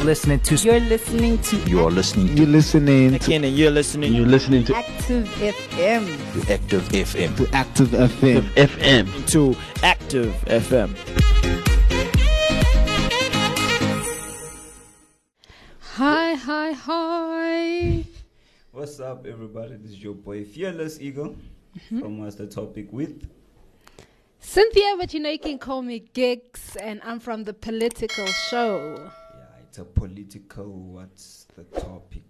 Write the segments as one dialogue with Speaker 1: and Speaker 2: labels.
Speaker 1: are listening to.
Speaker 2: You're listening to
Speaker 3: You are listening
Speaker 4: You're
Speaker 3: to
Speaker 4: listening to,
Speaker 5: Again, and you're listening.
Speaker 3: you're listening to
Speaker 2: Active FM.
Speaker 3: To Active FM.
Speaker 4: to Active FM.
Speaker 3: FM.
Speaker 5: to Active FM.
Speaker 6: Hi, hi, hi.
Speaker 7: What's up, everybody? This is your boy Fearless Eagle mm-hmm. from What's the Topic with.
Speaker 6: Cynthia, but you know you can call me Gigs, and I'm from the political show.
Speaker 7: A political. What's the topic?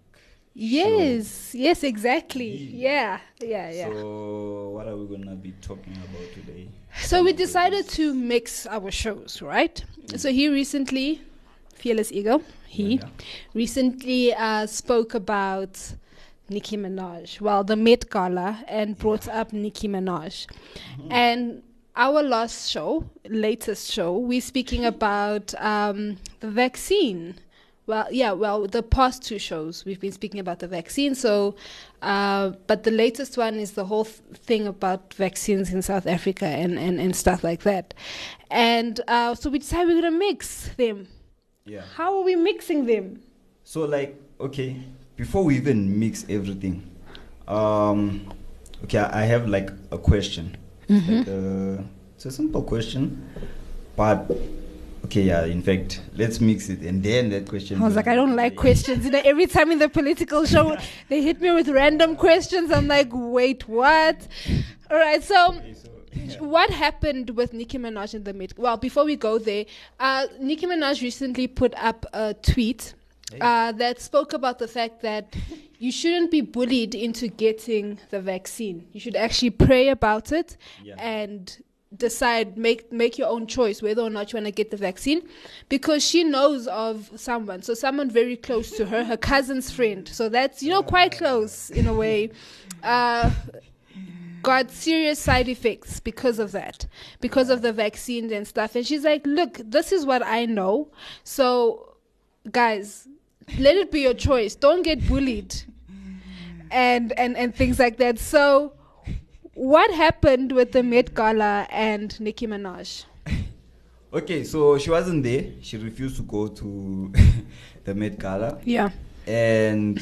Speaker 6: Yes, yes, exactly.
Speaker 7: Yeah.
Speaker 6: Yeah, yeah, yeah. So,
Speaker 7: what are we gonna be talking about today?
Speaker 6: So we decided to mix our shows, right? So he recently, Fearless Eagle, he
Speaker 7: Yeah,
Speaker 6: recently uh, spoke about Nicki Minaj, well, the Met Gala, and brought up Nicki Minaj. And our last show, latest show, we're speaking about um, the vaccine. Well, yeah, well, the past two shows we've been speaking about the vaccine. So, uh, but the latest one is the whole th- thing about vaccines in South Africa and, and, and stuff like that. And uh, so we decided we're going to mix them.
Speaker 7: Yeah.
Speaker 6: How are we mixing them?
Speaker 7: So, like, okay, before we even mix everything, um, okay, I have like a question.
Speaker 6: Mm-hmm.
Speaker 7: Like, uh, it's a simple question, but okay, yeah. In fact, let's mix it, and then that question.
Speaker 6: I was like, I don't like questions. You know, every time in the political show, they hit me with random questions. I'm like, wait, what? All right, so
Speaker 7: yeah.
Speaker 6: what happened with Nicki Minaj in the mid? Well, before we go there, uh, Nicki Minaj recently put up a tweet uh, that spoke about the fact that you shouldn't be bullied into getting the vaccine. You should actually pray about it
Speaker 7: Yeah.
Speaker 6: and decide make make your own choice whether or not you want to get the vaccine because she knows of someone. So someone very close to her her cousin's friend. So that's you know quite close in a way. Uh got serious side effects because of that because of the vaccines and stuff. And she's like look this is what i know. So guys let it be your choice don't get bullied and and and things like that so what happened with the Met Gala and Nicki Minaj?
Speaker 7: Okay, so she wasn't there. She refused to go to the Met Gala.
Speaker 6: Yeah.
Speaker 7: And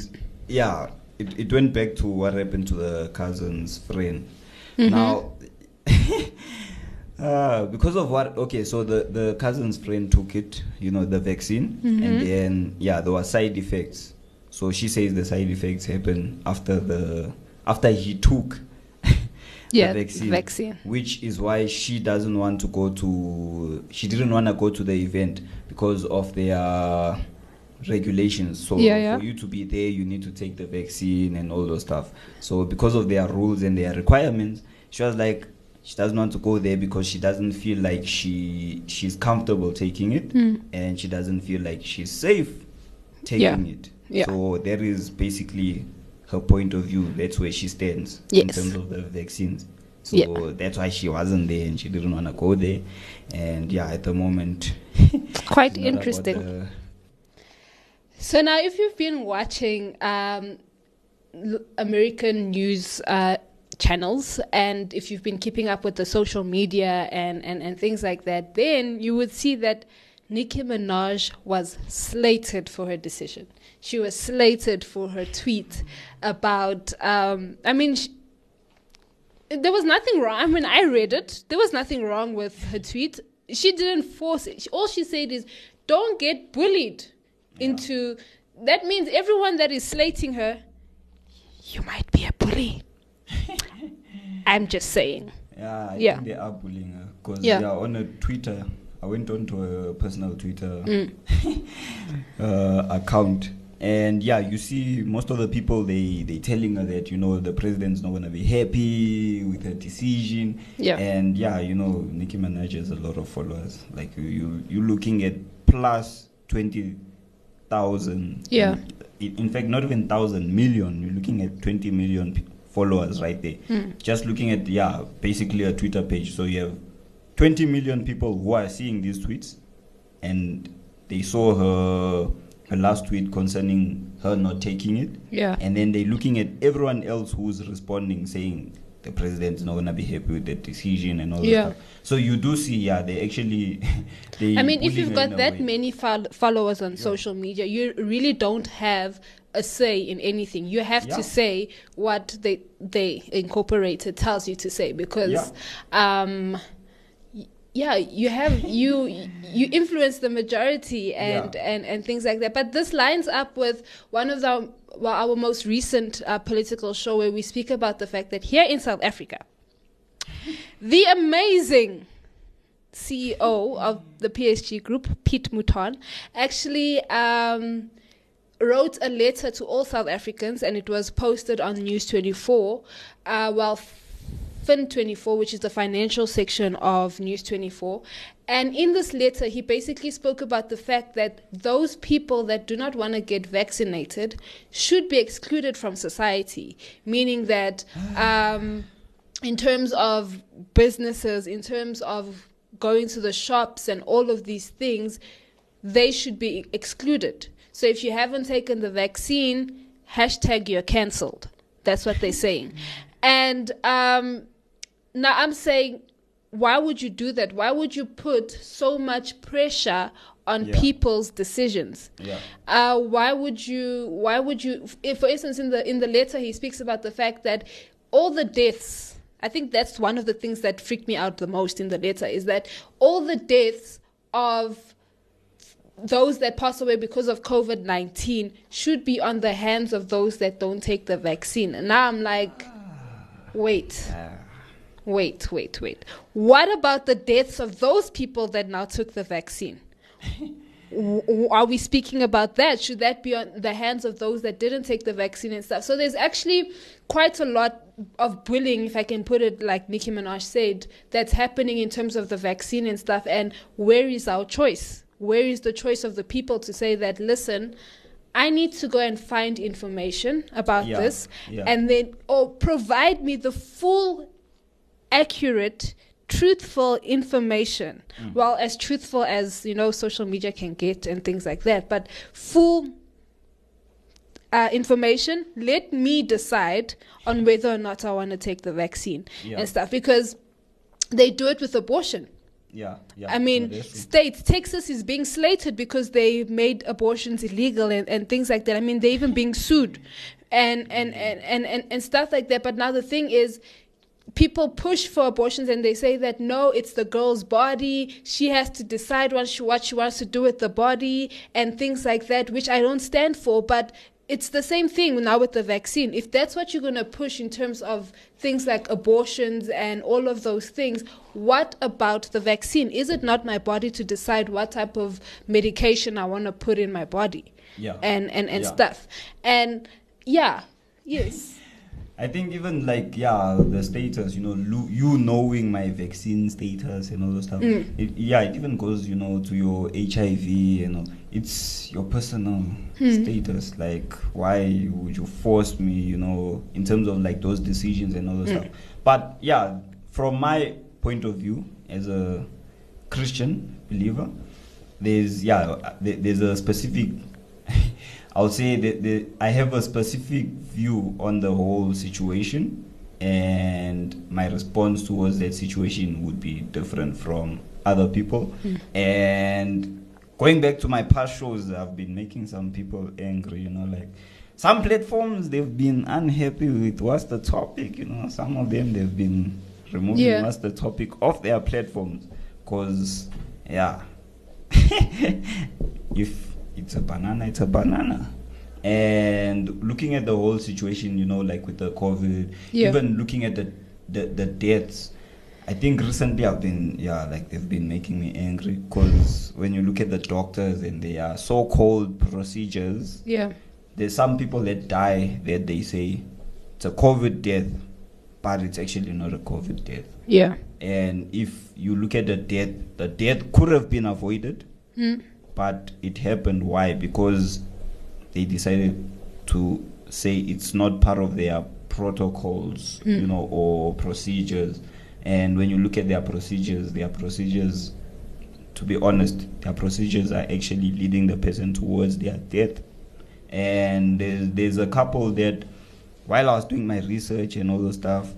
Speaker 7: yeah, it, it went back to what happened to the cousin's friend. Mm-hmm. Now, uh, because of what, okay, so the, the cousin's friend took it, you know, the vaccine, and then, yeah, there were side effects. So she says the side effects happened after the, after he took
Speaker 6: Yeah,
Speaker 7: the vaccine,
Speaker 6: vaccine.
Speaker 7: which is why she doesn't want to go to. She didn't want to go to the event because of their regulations. So
Speaker 6: Yeah, yeah.
Speaker 7: for you to be there, you need to take the vaccine and all those stuff. So because of their rules and their requirements, she was like, she doesn't want to go there because she doesn't feel like she she's comfortable taking it,
Speaker 6: Mm.
Speaker 7: and she doesn't feel like she's safe taking
Speaker 6: Yeah.
Speaker 7: it.
Speaker 6: Yeah.
Speaker 7: So that is basically her point of view. That's where she stands in terms of the vaccines. So
Speaker 6: Yeah.
Speaker 7: that's why she wasn't there and she didn't want to go there. And yeah, at the moment,
Speaker 6: Quite interesting. So now, if you've been watching um, American news uh, channels and if you've been keeping up with the social media and, and, and things like that, then you would see that Nicki Minaj was slated for her decision. She was slated for her tweet about, um, I mean, sh there was nothing wrong. I mean, I read it. There was nothing wrong with her tweet. She didn't force it. All she said is, don't get bullied into. That means everyone that is slating her, you might be a bully. I'm just saying.
Speaker 7: yeah, I
Speaker 6: Yeah.
Speaker 7: they are bullying her because
Speaker 6: Yeah.
Speaker 7: yeah. on a Twitter, I went on to a personal Twitter
Speaker 6: Mm.
Speaker 7: uh, account. And yeah, you see, most of the people they they telling her that you know the president's not gonna be happy with her decision.
Speaker 6: Yeah.
Speaker 7: And yeah, you know, Nicki Minaj has a lot of followers. Like you, you you're looking at plus twenty thousand.
Speaker 6: Yeah.
Speaker 7: In, in fact, not even thousand million. You're looking at twenty million pe- followers right there.
Speaker 6: Mm.
Speaker 7: Just looking at yeah, basically a Twitter page. So you have twenty million people who are seeing these tweets, and they saw her her last tweet concerning her not taking it
Speaker 6: Yeah.
Speaker 7: and then they're looking at everyone else who's responding saying the president is not gonna be happy with the decision and all
Speaker 6: Yeah.
Speaker 7: that stuff. So you do see, yeah, they actually. they
Speaker 6: I mean, if you've got that
Speaker 7: way.
Speaker 6: many fol- followers on social media, you really don't have a say in anything. You have
Speaker 7: Yeah.
Speaker 6: to say what they they incorporated tells you to say because, um, yeah, you have you you influence the majority and
Speaker 7: Yeah.
Speaker 6: and and things like that. But this lines up with one of the well, our most recent uh, political show where we speak about the fact that here in South Africa, the amazing CEO of the PSG Group, Piet Mouton, actually um, wrote a letter to all South Africans, and it was posted on News 24. Uh, well, Fin 24, which is the financial section of News 24. And in this letter, he basically spoke about the fact that those people that do not want to get vaccinated should be excluded from society, meaning that um, in terms of businesses, in terms of going to the shops and all of these things, they should be excluded. So if you haven't taken the vaccine, hashtag you're cancelled. That's what they're saying. And um, now I'm saying, why would you do that? Why would you put so much pressure on
Speaker 7: Yeah.
Speaker 6: people's decisions?
Speaker 7: Yeah.
Speaker 6: uh, why would you why would you if for instance in the in the letter he speaks about the fact that all the deaths i think that's one of the things that freaked me out the most in the letter is that all the deaths of those that pass away because of covid-19 should be on the hands of those that don't take the vaccine and now i'm like wait wait wait wait what about the deaths of those people that now took the vaccine are we speaking about that? Should that be on the hands of those that didn't take the vaccine and stuff? So there's actually quite a lot of bullying, if I can put it like Nicki Minaj said, that's happening in terms of the vaccine and stuff. And where is our choice? Where is the choice of the people to say that, listen, I need to go and find information about
Speaker 7: Yeah,
Speaker 6: this
Speaker 7: yeah.
Speaker 6: and then, or provide me the full accurate truthful information
Speaker 7: Mm.
Speaker 6: well as truthful as you know social media can get and things like that but full uh, information let me decide on whether or not i want to take the vaccine
Speaker 7: Yeah.
Speaker 6: and stuff because they do it with abortion
Speaker 7: Yeah. Yeah.
Speaker 6: I mean,
Speaker 7: that's
Speaker 6: states, Texas is being slated because they made abortions illegal and, and things like that. I mean, they're even being sued and, and, and, and, and, and stuff like that. But now the thing is, people push for abortions and they say that no, it's the girl's body. She has to decide what she, what she wants to do with the body and things like that, which I don't stand for. But it's the same thing now with the vaccine. If that's what you're going to push in terms of things like abortions and all of those things, what about the vaccine? Is it not my body to decide what type of medication I want to put in my body?
Speaker 7: Yeah.
Speaker 6: And and, and
Speaker 7: Yeah.
Speaker 6: stuff. And yeah, yes.
Speaker 7: I think even like yeah, the status, you know, lo- you knowing my vaccine status and all those stuff.
Speaker 6: Mm.
Speaker 7: It, yeah, it even goes, you know, to your HIV. You know, it's your personal
Speaker 6: Hmm.
Speaker 7: status. Like, why would you force me? You know, in terms of like those decisions and all those
Speaker 6: Mm.
Speaker 7: stuff. But yeah, from my point of view as a Christian believer, there's yeah, there's a specific I would say that the, I have a specific view on the whole situation, and my response towards that situation would be different from other people. Mm. And going back to my past shows, I've been making some people angry. You know, like some platforms they've been unhappy with what's the topic. You know, some of them they've been removing
Speaker 6: Yeah.
Speaker 7: what's the topic off their platforms, cause yeah if it's a banana, it's a banana. And looking at the whole situation, you know, like with the COVID,
Speaker 6: Yeah.
Speaker 7: even looking at the, the the deaths, I think recently I've been yeah, like they've been making me angry because when you look at the doctors and their so-called procedures,
Speaker 6: Yeah.
Speaker 7: there's some people that die that they say it's a COVID death, but it's actually not a COVID death.
Speaker 6: Yeah.
Speaker 7: And if you look at the death, the death could have been avoided,
Speaker 6: Mm.
Speaker 7: But it happened. Why? Because they decided to say it's not part of their protocols, you mm. know, or procedures. And when you look at their procedures, their procedures, to be honest, their procedures are actually leading the person towards their death. And there's, there's a couple that, while I was doing my research and all the stuff,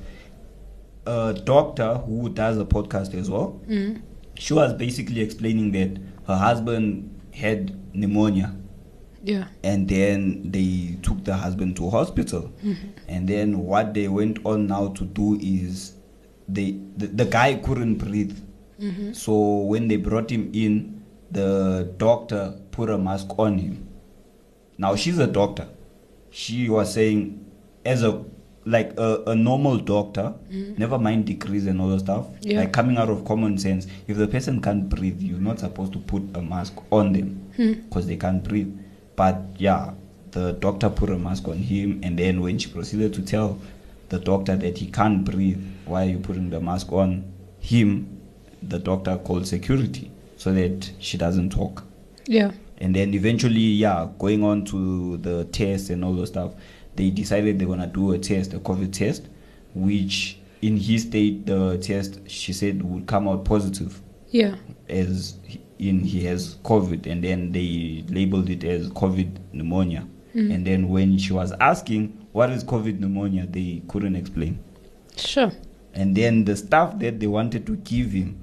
Speaker 7: a doctor who does a podcast as well. Mm. She was basically explaining that her husband had pneumonia.
Speaker 6: Yeah.
Speaker 7: and then they took the husband to hospital. Mm-hmm. And then what they went on now to do is they the, the guy couldn't breathe. Mm-hmm. So when they brought him in the doctor put a mask on him. Now she's a doctor. She was saying as a like a, a normal doctor never mind degrees and all that stuff
Speaker 6: Yeah.
Speaker 7: like coming out of common sense if the person can't breathe you're not supposed to put a mask on them hmm. because they can't breathe but yeah the doctor put a mask on him and then when she proceeded to tell the doctor that he can't breathe why are you putting the mask on him the doctor called security so that she doesn't talk
Speaker 6: Yeah.
Speaker 7: and then eventually yeah going on to the test and all those stuff they decided they're gonna do a test a covid test which in his state the test she said would come out positive.
Speaker 6: Yeah.
Speaker 7: as in he has covid and then they labeled it as covid pneumonia. Mm. And then when she was asking what is covid pneumonia? they couldn't explain.
Speaker 6: Sure.
Speaker 7: and then the stuff that they wanted to give him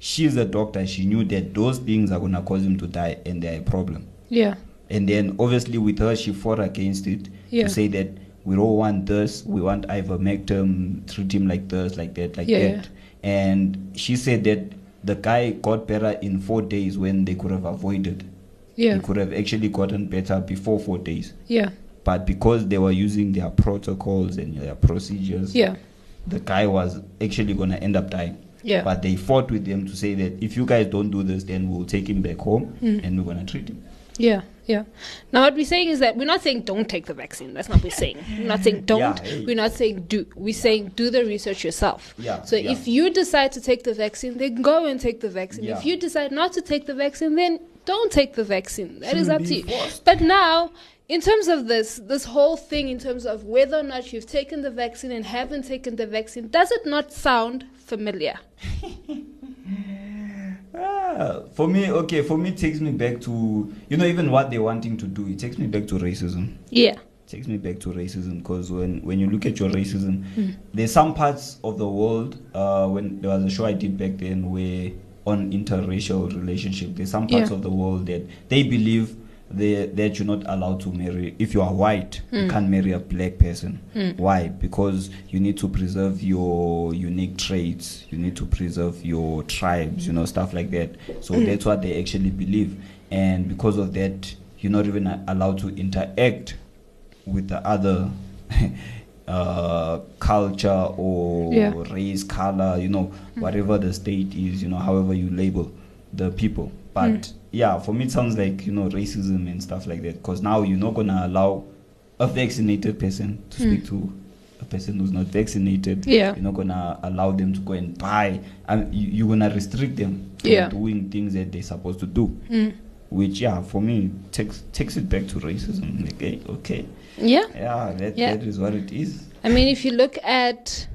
Speaker 7: she's a doctor. She knew that those things are to cause him to die and they're a problem.
Speaker 6: Yeah.
Speaker 7: And then obviously with her she fought against it
Speaker 6: Yeah.
Speaker 7: to say that we don't want this we want ivermectin treat him like this like that like
Speaker 6: Yeah,
Speaker 7: that and she said that the guy got better in four days when they could have avoided
Speaker 6: Yeah.
Speaker 7: he could have actually gotten better before four days
Speaker 6: Yeah.
Speaker 7: but because they were using their protocols and their procedures
Speaker 6: Yeah.
Speaker 7: the guy was actually going to end up dying
Speaker 6: Yeah.
Speaker 7: but they fought with them to say that if you guys don't do this then we'll take him back home
Speaker 6: Hmm.
Speaker 7: and we're going to treat him
Speaker 6: Yeah, yeah. Now, what we're saying is that we're not saying don't take the vaccine. That's not what we're saying. We're not saying don't.
Speaker 7: Yeah.
Speaker 6: We're not saying do. We're saying do the research yourself.
Speaker 7: Yeah,
Speaker 6: So
Speaker 7: yeah.
Speaker 6: if you decide to take the vaccine, then go and take the vaccine. If you decide not to take the vaccine, then don't take the vaccine. That is
Speaker 7: Shouldn't
Speaker 6: up to you.
Speaker 7: forced.
Speaker 6: But now, in terms of this, this whole thing, in terms of whether or not you've taken the vaccine and haven't taken the vaccine, does it not sound familiar?
Speaker 7: Ah, for me, okay, for me, it takes me back to, you know, even what they're wanting to do, it takes me back to racism.
Speaker 6: Yeah.
Speaker 7: It takes me back to racism because when, when you look at your racism, there's some parts of the world, uh, when there was a show I did back then where on interracial relationship, there's some parts
Speaker 6: Yeah.
Speaker 7: of the world that they believe they, that you're not allowed to marry. If you are white, you hmm. can't marry a black person. Hmm. Why? Because you need to preserve your unique traits. You need to preserve your tribes, you know, stuff like that. So hmm. that's what they actually believe. And because of that, you're not even allowed to interact with the other uh, culture or
Speaker 6: Yeah.
Speaker 7: race, color, you know, whatever the state is, you know, however you label the people. But hmm. yeah, for me, it sounds like, you know, racism and stuff like that. Because now you're not to allow a vaccinated person to hmm. speak to a person who's not vaccinated.
Speaker 6: Yeah.
Speaker 7: You're not to allow them to go and buy. And you, you're going to restrict them from
Speaker 6: Yeah.
Speaker 7: doing things that they're supposed to do. Hmm. Which, yeah, for me, takes takes it back to racism. Like, hey, okay.
Speaker 6: Yeah.
Speaker 7: Yeah, that,
Speaker 6: Yeah.
Speaker 7: that is what it is.
Speaker 6: I mean, if you look at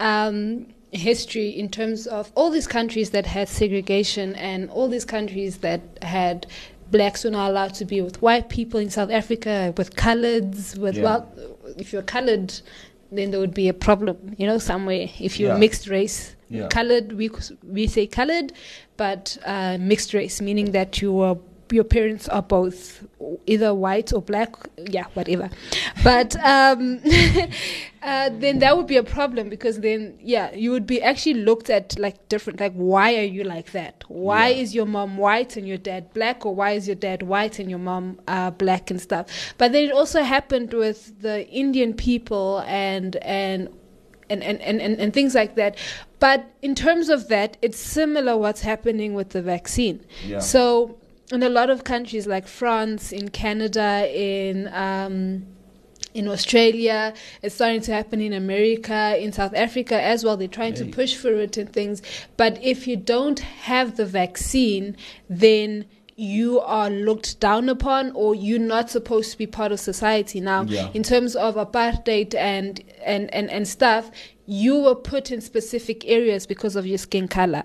Speaker 6: um, history in terms of all these countries that had segregation and all these countries that had blacks were not allowed to be with white people in South Africa, with coloreds, with,
Speaker 7: Yeah.
Speaker 6: well, if you're colored, then there would be a problem, you know, somewhere. If you're
Speaker 7: Yeah.
Speaker 6: mixed race,
Speaker 7: Yeah.
Speaker 6: colored, we, we say colored, but uh, mixed race, meaning that you are your parents are both either white or black, yeah, whatever. But um, uh, then that would be a problem because then, yeah, you would be actually looked at like different. Like, why are you like that? Why
Speaker 7: Yeah.
Speaker 6: is your mom white and your dad black, or why is your dad white and your mom uh, black and stuff? But then it also happened with the Indian people and and and, and, and, and, and things like that. But in terms of that, it's similar what's happening with the vaccine.
Speaker 7: Yeah.
Speaker 6: So in a lot of countries like France, in Canada, in um, in Australia, it's starting to happen in America, in South Africa as well. They're trying
Speaker 7: Hey.
Speaker 6: to push for it and things. But if you don't have the vaccine, then you are looked down upon or you're not supposed to be part of society now
Speaker 7: Yeah.
Speaker 6: in terms of apartheid and and and, and stuff you were put in specific areas because of your skin color.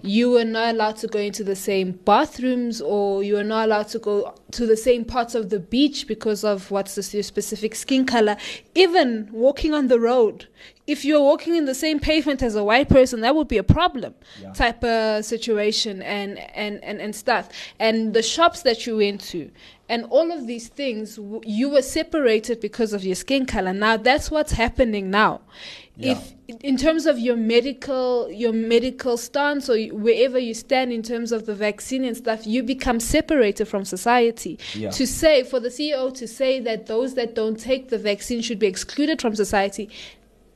Speaker 6: You were not allowed to go into the same bathrooms, or you were not allowed to go to the same parts of the beach because of what's the, your specific skin color. Even walking on the road, if you're walking in the same pavement as a white person, that would be a problem
Speaker 7: Yeah.
Speaker 6: type of situation and, and, and, and stuff. And the shops that you went to, and all of these things, w- you were separated because of your skin color. Now that's what's happening now.
Speaker 7: Yeah.
Speaker 6: If in terms of your medical your medical stance or wherever you stand in terms of the vaccine and stuff, you become separated from society.
Speaker 7: Yeah.
Speaker 6: To say for the CEO to say that those that don't take the vaccine should be excluded from society,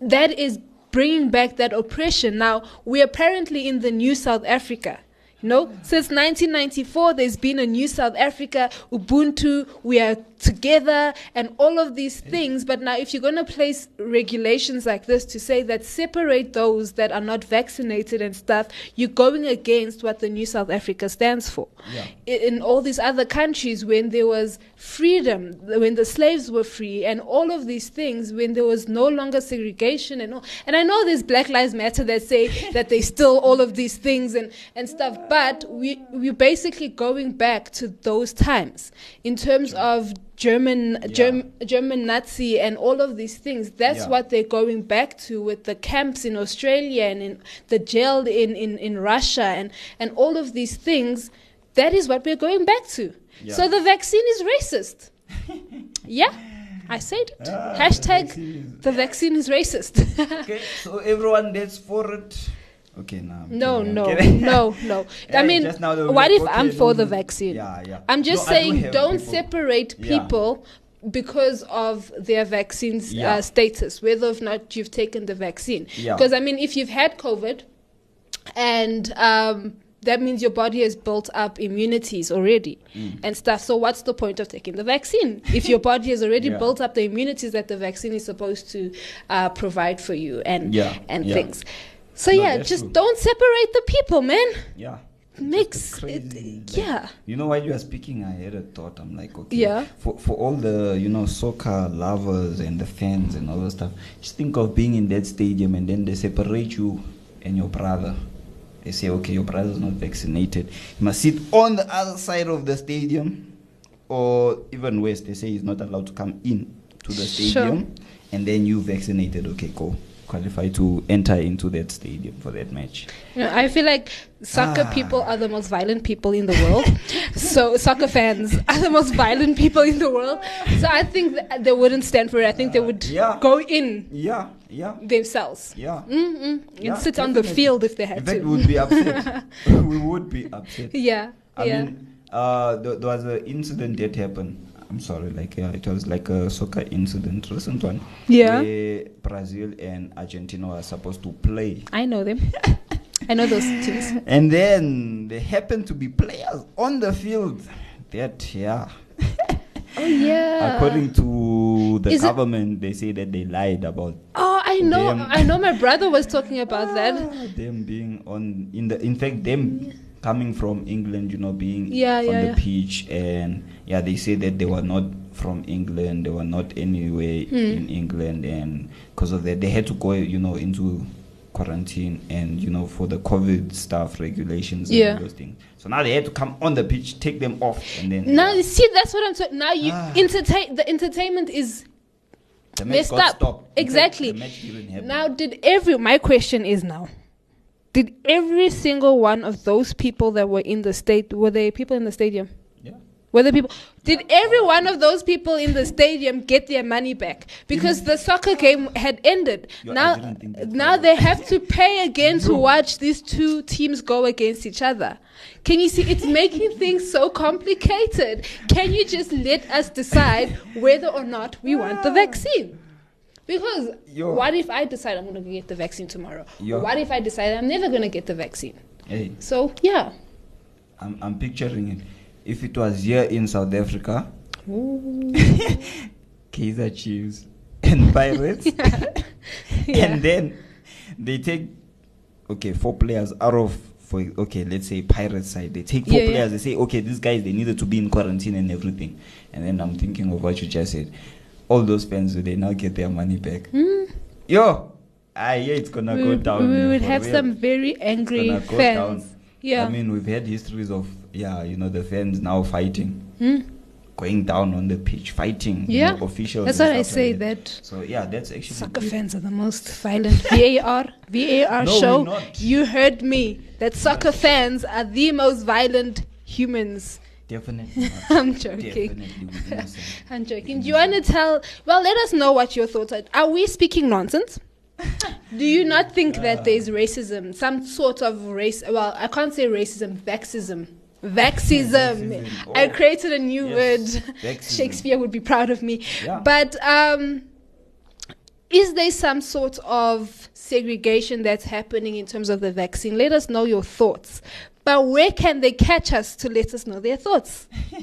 Speaker 6: that is bringing back that oppression. Now, we're apparently in the new South Africa. Know, since 1994, there's been a new South Africa, Ubuntu, we are together, and all of these things. But now, if you're going to place regulations like this to say that separate those that are not vaccinated and stuff, you're going against what the new South Africa stands for.
Speaker 7: Yeah.
Speaker 6: I- In all these other countries, when there was freedom, when the slaves were free, and all of these things, when there was no longer segregation and all. And I know there's Black Lives Matter that say that they still all of these things and, and stuff, but we, we're basically going back to those times in terms of German, Germ, German Nazi and all of these things. That's
Speaker 7: Yeah.
Speaker 6: what they're going back to with the camps in Australia and in the jail in, in, in Russia and, and all of these things. That is what we're going back to.
Speaker 7: Yeah.
Speaker 6: So the vaccine is racist. yeah, I said it.
Speaker 7: Ah,
Speaker 6: Hashtag
Speaker 7: vaccine
Speaker 6: the vaccine is racist.
Speaker 7: Okay, so everyone that's for it. Okay, now. I'm
Speaker 6: no, no, no, no. I mean,
Speaker 7: just now they were
Speaker 6: what if I'm for
Speaker 7: no,
Speaker 6: the vaccine?
Speaker 7: Yeah, yeah.
Speaker 6: I'm just
Speaker 7: No,
Speaker 6: saying don't separate
Speaker 7: Yeah.
Speaker 6: people because of their vaccines
Speaker 7: Yeah.
Speaker 6: uh, status, whether or not you've taken the vaccine.
Speaker 7: Yeah.
Speaker 6: Because I mean, if you've had COVID, and um, that means your body has built up immunities already
Speaker 7: Mm.
Speaker 6: and stuff. So what's the point of taking the vaccine if your body has already
Speaker 7: Yeah.
Speaker 6: built up the immunities that the vaccine is supposed to uh, provide for you and
Speaker 7: Yeah,
Speaker 6: and
Speaker 7: yeah.
Speaker 6: things. So
Speaker 7: No,
Speaker 6: yeah, just
Speaker 7: true.
Speaker 6: don't separate the people, man.
Speaker 7: Yeah.
Speaker 6: Makes it,
Speaker 7: like-
Speaker 6: yeah.
Speaker 7: You know, while you were speaking, I had a thought. I'm like, okay,
Speaker 6: Yeah.
Speaker 7: For for all the you know soccer lovers and the fans and all that stuff, just think of being in that stadium and then they separate you and your brother. They say, okay, your brother's not vaccinated. You must sit on the other side of the stadium, or even worse, they say he's not allowed to come in to the stadium, Sure. And then you vaccinated, okay, go qualify to enter into that stadium for that match.
Speaker 6: You know, I feel like soccer
Speaker 7: Ah.
Speaker 6: people are the most violent people in the world. so soccer fans are the most violent people in the world. So I think they wouldn't stand for it. I think they would
Speaker 7: Yeah.
Speaker 6: go in
Speaker 7: Yeah, yeah,
Speaker 6: themselves.
Speaker 7: yeah.
Speaker 6: Mm-mm. And
Speaker 7: Yeah,
Speaker 6: sit on the
Speaker 7: definitely.
Speaker 6: field if they
Speaker 7: In
Speaker 6: had
Speaker 7: fact,
Speaker 6: to.
Speaker 7: would be upset. we would be upset.
Speaker 6: yeah.
Speaker 7: I
Speaker 6: yeah.
Speaker 7: mean, uh, there, there was an incident that happened. I'm sorry, like yeah, it was like a soccer incident, recent one.
Speaker 6: Yeah.
Speaker 7: Brazil and Argentina were supposed to play,
Speaker 6: I know them. I know those teams.
Speaker 7: and then there happened to be players on the field. That yeah,
Speaker 6: Oh yeah.
Speaker 7: according to the
Speaker 6: Is
Speaker 7: government, they say that they lied about
Speaker 6: oh, I know. I know. My brother was talking about that.
Speaker 7: Ah, them being on in the in fact them coming from England, you know, being
Speaker 6: Yeah,
Speaker 7: on
Speaker 6: yeah,
Speaker 7: the
Speaker 6: yeah.
Speaker 7: pitch and yeah, they say that they were not from England, they were not anywhere
Speaker 6: Hmm.
Speaker 7: in England and because of that they had to go, you know, into quarantine and you know for the COVID stuff regulations and
Speaker 6: Yeah.
Speaker 7: all those things. So now they had to come on the pitch, take them off and then
Speaker 6: Now,
Speaker 7: yeah,
Speaker 6: you see, that's what I'm saying. Now you
Speaker 7: Ah.
Speaker 6: entertain. The entertainment is
Speaker 7: the match
Speaker 6: messed
Speaker 7: got
Speaker 6: up.
Speaker 7: stopped.
Speaker 6: Exactly.
Speaker 7: the match didn't.
Speaker 6: Now, did every my question is now, did every single one of those people that were in the state were they people in the stadium? The people? Did every one of those people in the stadium get their money back because the soccer game had ended?
Speaker 7: Yo,
Speaker 6: now,
Speaker 7: didn't think that
Speaker 6: now they have to pay again to watch these two teams go against each other. Can you see? It's making things so complicated. Can you just let us decide whether or not we want the vaccine? Because
Speaker 7: Yo.
Speaker 6: what if I decide I'm going to get the vaccine tomorrow?
Speaker 7: Yo.
Speaker 6: What if I decide I'm never going to get the vaccine?
Speaker 7: Hey.
Speaker 6: So yeah.
Speaker 7: I'm, I'm picturing it. If it was here in South Africa, Kaiser Chiefs and Pirates,
Speaker 6: Yeah.
Speaker 7: and then they take okay four players out of for okay let's say Pirates side they take four
Speaker 6: Yeah, yeah.
Speaker 7: players they say okay these guys they needed to be in quarantine and everything and then I'm thinking of what you just said all those fans will they now get their money back
Speaker 6: Hmm.
Speaker 7: yo Ah, yeah, it's gonna
Speaker 6: we
Speaker 7: go
Speaker 6: would,
Speaker 7: down.
Speaker 6: we
Speaker 7: yeah,
Speaker 6: would have
Speaker 7: real.
Speaker 6: some very angry fans.
Speaker 7: down.
Speaker 6: Yeah.
Speaker 7: I mean, we've had histories of yeah, you know, the fans now fighting,
Speaker 6: Hmm?
Speaker 7: going down on the pitch, fighting. you
Speaker 6: Yeah.
Speaker 7: know, officials.
Speaker 6: That's what I say.
Speaker 7: like
Speaker 6: That
Speaker 7: So yeah, that's actually
Speaker 6: soccer
Speaker 7: good.
Speaker 6: fans are the most violent. VAR, VAR
Speaker 7: No,
Speaker 6: show.
Speaker 7: not.
Speaker 6: You heard me. That soccer fans are the most violent humans.
Speaker 7: Definitely.
Speaker 6: I'm joking.
Speaker 7: Definitely.
Speaker 6: I'm joking. Do you want to tell? Well, let us know what your thoughts are. Are we speaking nonsense? Do you not think that there's racism, some sort of race? Well, I can't say racism, vexism. Vexism.
Speaker 7: Vexism.
Speaker 6: I
Speaker 7: Oh.
Speaker 6: created a new
Speaker 7: Yes,
Speaker 6: word.
Speaker 7: vexism.
Speaker 6: Shakespeare would be proud of me.
Speaker 7: Yeah.
Speaker 6: But um, is there some sort of segregation that's happening in terms of the vaccine? Let us know your thoughts. But where can they catch us to let us know their thoughts?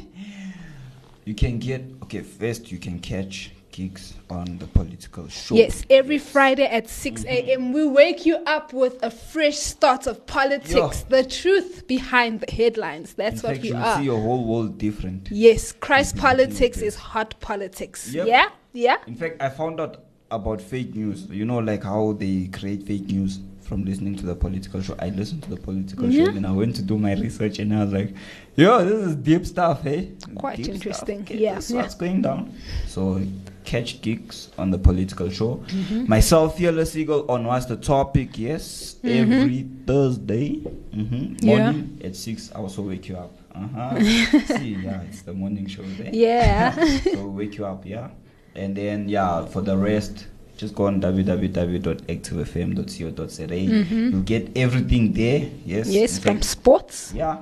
Speaker 7: You can get okay. First, you can catch gigs on the political show.
Speaker 6: Yes, every Friday at 6
Speaker 7: Mm-hmm.
Speaker 6: a.m. we wake you up with a fresh start of politics, the truth behind the headlines. That's
Speaker 7: In
Speaker 6: what
Speaker 7: fact,
Speaker 6: we
Speaker 7: you'll
Speaker 6: are.
Speaker 7: see your whole world different.
Speaker 6: Yes, Christ politics
Speaker 7: Yes.
Speaker 6: is hot politics.
Speaker 7: Yep.
Speaker 6: Yeah? Yeah?
Speaker 7: In fact, I found out about fake news. You know, like how they create fake news from listening to the political show. I listened to the political
Speaker 6: Yeah.
Speaker 7: show, and I went to do my research, and I was like, "Yo, this is deep stuff, hey?
Speaker 6: Quite
Speaker 7: Deep
Speaker 6: interesting.
Speaker 7: Okay,
Speaker 6: Yeah,
Speaker 7: that's
Speaker 6: yeah.
Speaker 7: what's going down." So, catch gigs on the political show.
Speaker 6: Mm-hmm.
Speaker 7: Myself, Fearless Eagle, on what's the topic? Yes, every Thursday mm-hmm,
Speaker 6: Mm-hmm. Yeah.
Speaker 7: morning at six. I also wake you up. Uh huh. See, yeah, it's the morning show there
Speaker 6: Yeah.
Speaker 7: so wake you up, yeah. And then yeah, for the rest, just go on www.activefm.co.za. You'll get everything there. Yes.
Speaker 6: Mm-hmm. yes, from
Speaker 7: fact,
Speaker 6: sports
Speaker 7: yeah.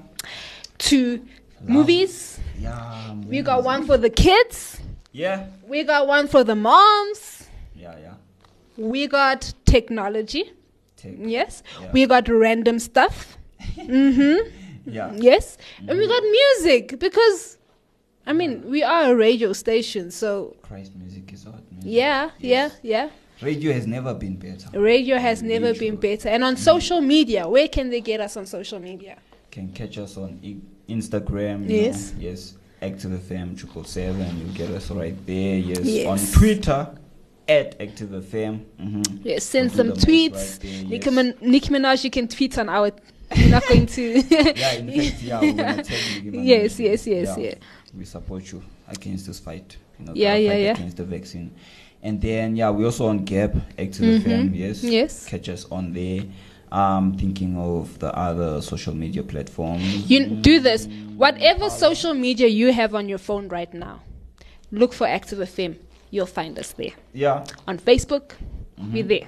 Speaker 6: to movies.
Speaker 7: Yeah.
Speaker 6: We got one for the kids.
Speaker 7: Yeah.
Speaker 6: We got one for the moms.
Speaker 7: Yeah, yeah.
Speaker 6: We got technology.
Speaker 7: Take.
Speaker 6: Yes.
Speaker 7: Yeah.
Speaker 6: We got random stuff. mm-hmm.
Speaker 7: Yeah.
Speaker 6: Yes. And we got music because, I mean, we are a radio station. So,
Speaker 7: Christ, music is hot. Music.
Speaker 6: yeah,
Speaker 7: Yes.
Speaker 6: yeah, yeah.
Speaker 7: Radio has never been better.
Speaker 6: Radio has never been better. And on social media, where can they get us on social media?
Speaker 7: Can catch us on I- Instagram.
Speaker 6: Yes.
Speaker 7: know, Yes. Active FM triple seven. You get us right there. Yes.
Speaker 6: Yes.
Speaker 7: On Twitter at Active FM. Mm-hmm.
Speaker 6: Yes, send some tweets.
Speaker 7: right
Speaker 6: Nicki,
Speaker 7: yes.
Speaker 6: Nicki Minaj, you can tweet on our. We're not going to.
Speaker 7: yeah, in fact, yeah, we're gonna tell you.
Speaker 6: Yes, yes, yes, yeah.
Speaker 7: We support you against this fight. You know,
Speaker 6: Yeah, yeah,
Speaker 7: fight
Speaker 6: yeah.
Speaker 7: Against the vaccine, and then yeah, we also on Gap Active FM. Yes,
Speaker 6: Mm-hmm. Yes.
Speaker 7: Catch us on there. Um, thinking of the other social media platforms.
Speaker 6: You do this. Whatever social media you have on your phone right now, look for Active FM. You'll find us there.
Speaker 7: yeah,
Speaker 6: On Facebook, we're there.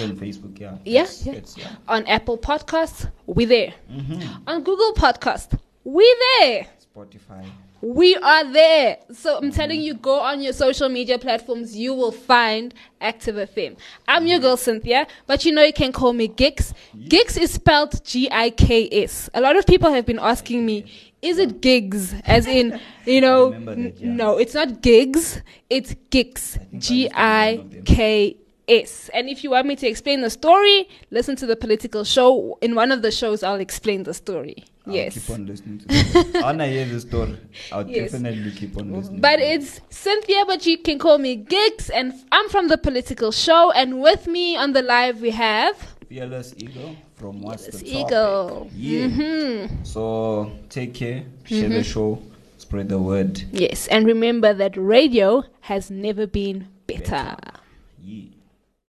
Speaker 7: even Facebook. Yeah,
Speaker 6: Yeah,
Speaker 7: It's-
Speaker 6: yeah.
Speaker 7: it's- yeah.
Speaker 6: On Apple Podcasts, we're there.
Speaker 7: Mhm.
Speaker 6: On Google Podcast, we're there.
Speaker 7: Spotify.
Speaker 6: We are there. So I'm mm-hmm. telling you, go on your social media platforms. You will find Active FM. I'm your girl mm-hmm. Cynthia, but you know you can call me Giks. Giks is spelled G-I-K-S. A lot of people have been asking me, is it gigs? As in, you know,
Speaker 7: that, yeah.
Speaker 6: no, it's not gigs. It's Giks.
Speaker 7: I think I understand one of them.
Speaker 6: G-I-K-S. And if you want me to explain the story, listen to the political show. In one of the shows, I'll explain the story.
Speaker 7: I'll
Speaker 6: yes.
Speaker 7: keep on listening to this. I wanna hear the story. I'll
Speaker 6: Yes.
Speaker 7: definitely keep on listening.
Speaker 6: But it's Cynthia, but you can call me Gigs, and I'm from the political show. And with me on the live, we have
Speaker 7: Fearless Eagle from What's
Speaker 6: Fearless
Speaker 7: the
Speaker 6: Eagle.
Speaker 7: Topic? Yeah.
Speaker 6: Mhm.
Speaker 7: So take care, share
Speaker 6: Mm-hmm.
Speaker 7: the show, spread the word.
Speaker 6: yes, and remember that radio has never been better.
Speaker 7: Yeah.